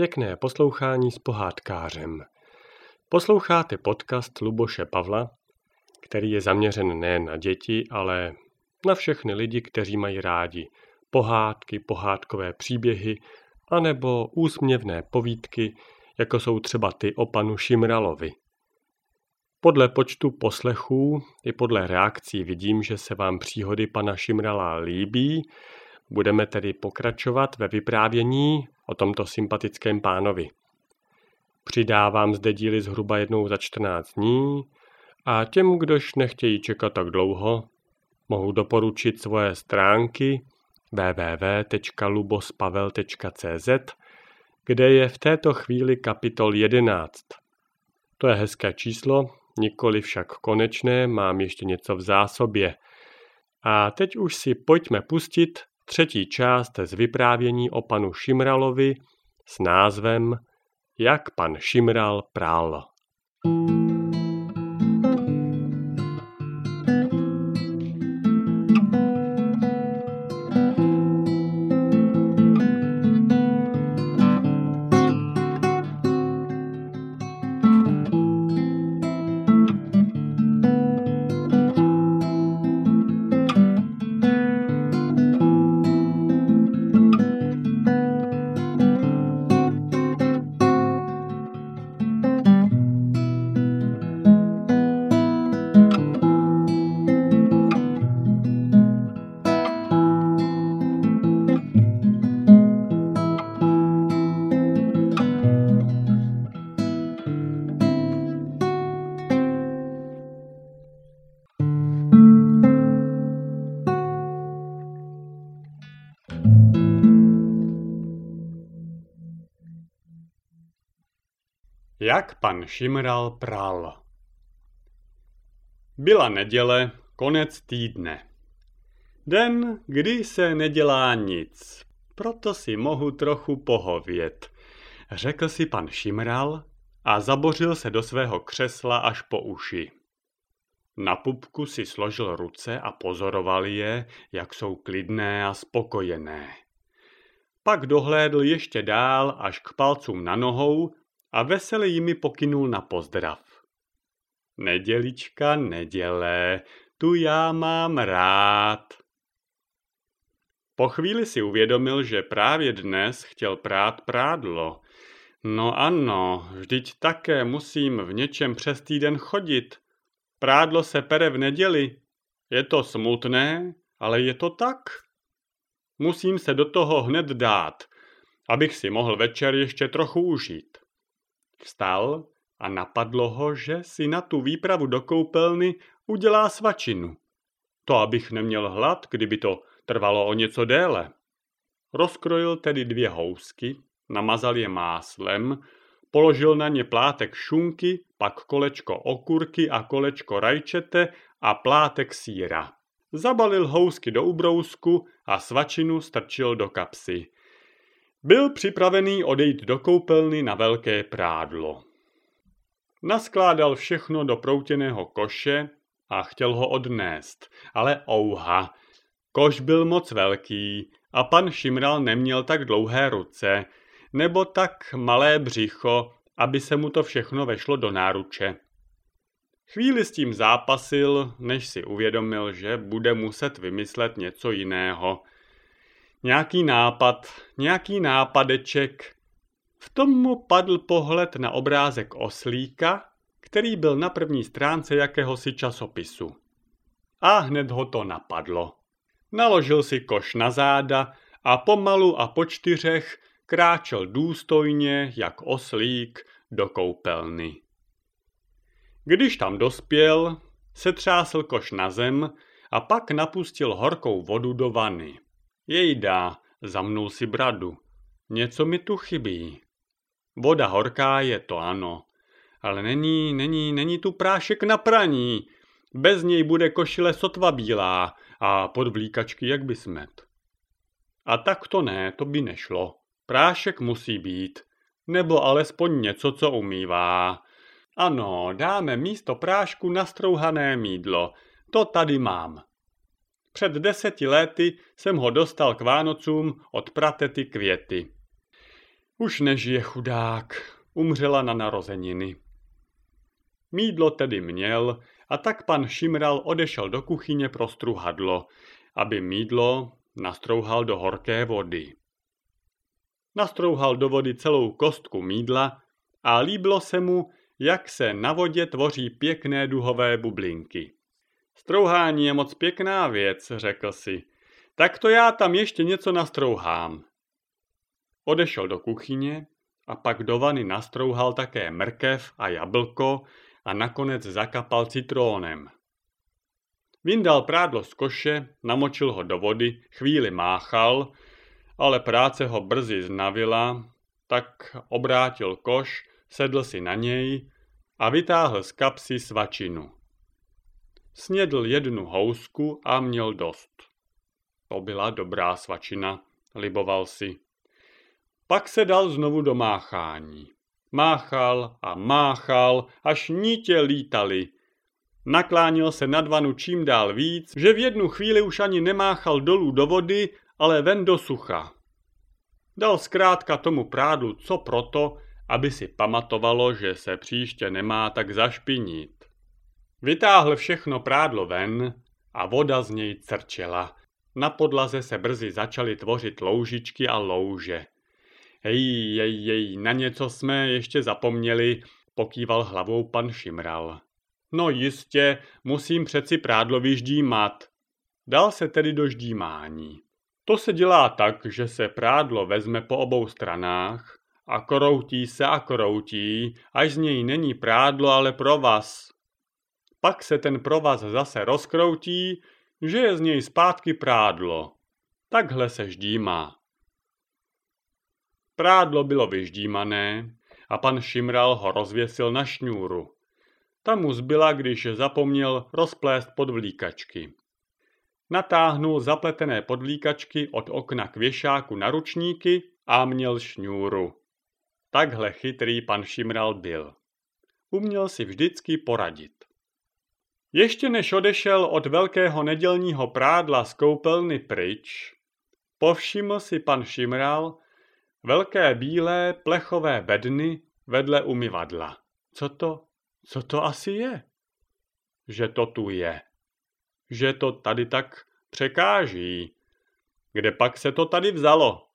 Pěkné poslouchání s pohádkářem. Posloucháte podcast Luboše Pavla, který je zaměřen nejen na děti, ale na všechny lidi, kteří mají rádi pohádky, pohádkové příběhy anebo úsměvné povídky, jako jsou třeba ty o panu Šimralovi. Podle počtu poslechů i podle reakcí vidím, že se vám příhody pana Šimrala líbí. Budeme tedy pokračovat ve vyprávění o tomto sympatickém pánovi. Přidávám zde díly zhruba jednou za 14 dní a těm, kdož nechtějí čekat tak dlouho, mohu doporučit svoje stránky www.lubospavel.cz, kde je v této chvíli kapitol 11. To je hezké číslo, nikoli však konečné, mám ještě něco v zásobě. A teď už si pojďme pustit třetí část z vyprávění o panu Šimralovi s názvem Jak pan Šimral prál. Jak pan Šimral pral. Byla neděle, konec týdne. Den, kdy se nedělá nic, proto si mohu trochu pohovět, řekl si pan Šimral a zabořil se do svého křesla až po uši. Na pupku si složil ruce a pozoroval je, jak jsou klidné a spokojené. Pak dohlédl ještě dál až k palcům na nohou a veselě jimi pokynul na pozdrav. Nedělička, neděle, tu já mám rád. Po chvíli si uvědomil, že právě dnes chtěl prát prádlo. No ano, vždyť také musím v něčem přes týden chodit. Prádlo se pere v neděli. Je to smutné, ale je to tak. Musím se do toho hned dát, abych si mohl večer ještě trochu užít. Vstal a napadlo ho, že si na tu výpravu do koupelny udělá svačinu. To abych neměl hlad, kdyby to trvalo o něco déle. Rozkrojil tedy dvě housky, namazal je máslem, položil na ně plátek šunky, pak kolečko okurky a kolečko rajčete a plátek síra. Zabalil housky do ubrousku a svačinu strčil do kapsy. Byl připravený odejít do koupelny na velké prádlo. Naskládal všechno do proutěného koše a chtěl ho odnést, ale ouha, koš byl moc velký a pan Šimral neměl tak dlouhé ruce, nebo tak malé břicho, aby se mu to všechno vešlo do náruče. Chvíli s tím zápasil, než si uvědomil, že bude muset vymyslet něco jiného – Nějaký nápad, nějaký nápadeček. V tom mu padl pohled na obrázek oslíka, který byl na první stránce jakéhosi časopisu. A hned ho to napadlo. Naložil si koš na záda a pomalu a po čtyřech kráčel důstojně jak oslík do koupelny. Když tam dospěl, setřásl koš na zem a pak napustil horkou vodu do vany. Jejda, zamnul si bradu. Něco mi tu chybí. Voda horká je to ano, ale není, není, není tu prášek na praní. Bez něj bude košile sotva bílá a podvlíkačky jak by smet. A tak to ne, to by nešlo. Prášek musí být, nebo alespoň něco, co umývá. Ano, dáme místo prášku nastrouhané mídlo. To tady mám. Před deseti lety jsem ho dostal k Vánocům od pratety květy. Už nežije chudák, umřela na narozeniny. Mídlo tedy měl a tak pan Šimral odešel do kuchyně pro struhadlo, aby mídlo nastrouhal do horké vody. Nastrouhal do vody celou kostku mídla a líbilo se mu, jak se na vodě tvoří pěkné duhové bublinky. Strouhání je moc pěkná věc, řekl si. Tak to já tam ještě něco nastrouhám. Odešel do kuchyně a pak do vany nastrouhal také mrkev a jablko a nakonec zakapal citrónem. Vyndal prádlo z koše, namočil ho do vody, chvíli máchal, ale práce ho brzy znavila, tak obrátil koš, sedl si na něj a vytáhl z kapsy svačinu. Snědl jednu housku a měl dost. To byla dobrá svačina, liboval si. Pak se dal znovu do máchání. Máchal a máchal, až nítě lítali. Naklánil se nad vanu čím dál víc, že v jednu chvíli už ani nemáchal dolů do vody, ale ven do sucha. Dal zkrátka tomu prádlu co proto, aby si pamatovalo, že se příště nemá tak zašpinit. Vytáhl všechno prádlo ven a voda z něj crčela. Na podlaze se brzy začaly tvořit loužičky a louže. Hej, jej, jej, na něco jsme ještě zapomněli, pokýval hlavou pan Šimral. No jistě, musím přeci prádlo vyždímat. Dal se tedy do ždímání. To se dělá tak, že se prádlo vezme po obou stranách a koroutí se a koroutí, až z něj není prádlo, ale provaz. Pak se ten provaz zase rozkroutí, že je z něj zpátky prádlo. Takhle se ždímá. Prádlo bylo vyždímané a pan Šimral ho rozvěsil na šňůru. Ta mu zbyla, když zapomněl rozplést podvlíkačky. Natáhnul zapletené podvlíkačky od okna k věšáku na ručníky a měl šňůru. Takhle chytrý pan Šimral byl. Uměl si vždycky poradit. Ještě než odešel od velkého nedělního prádla z koupelny pryč, povšiml si pan Šimral velké bílé plechové bedny vedle umyvadla. Co to, co to asi je? Že to tu je. Že to tady tak překáží. Kde pak se to tady vzalo?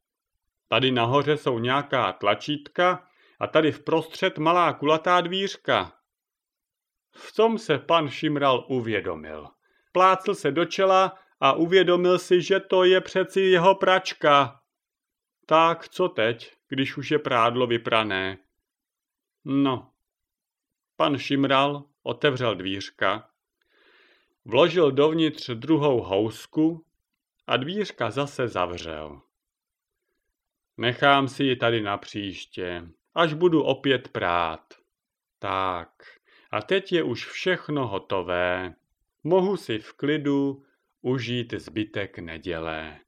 Tady nahoře jsou nějaká tlačítka a tady vprostřed malá kulatá dvířka. V tom se pan Šimral uvědomil. Plácl se do čela a uvědomil si, že to je přeci jeho pračka. Tak co teď, když už je prádlo vyprané? No. Pan Šimral otevřel dvířka, vložil dovnitř druhou housku a dvířka zase zavřel. Nechám si ji tady na příště, až budu opět prát. Tak, a teď je už všechno hotové. Mohu si v klidu užít zbytek neděle.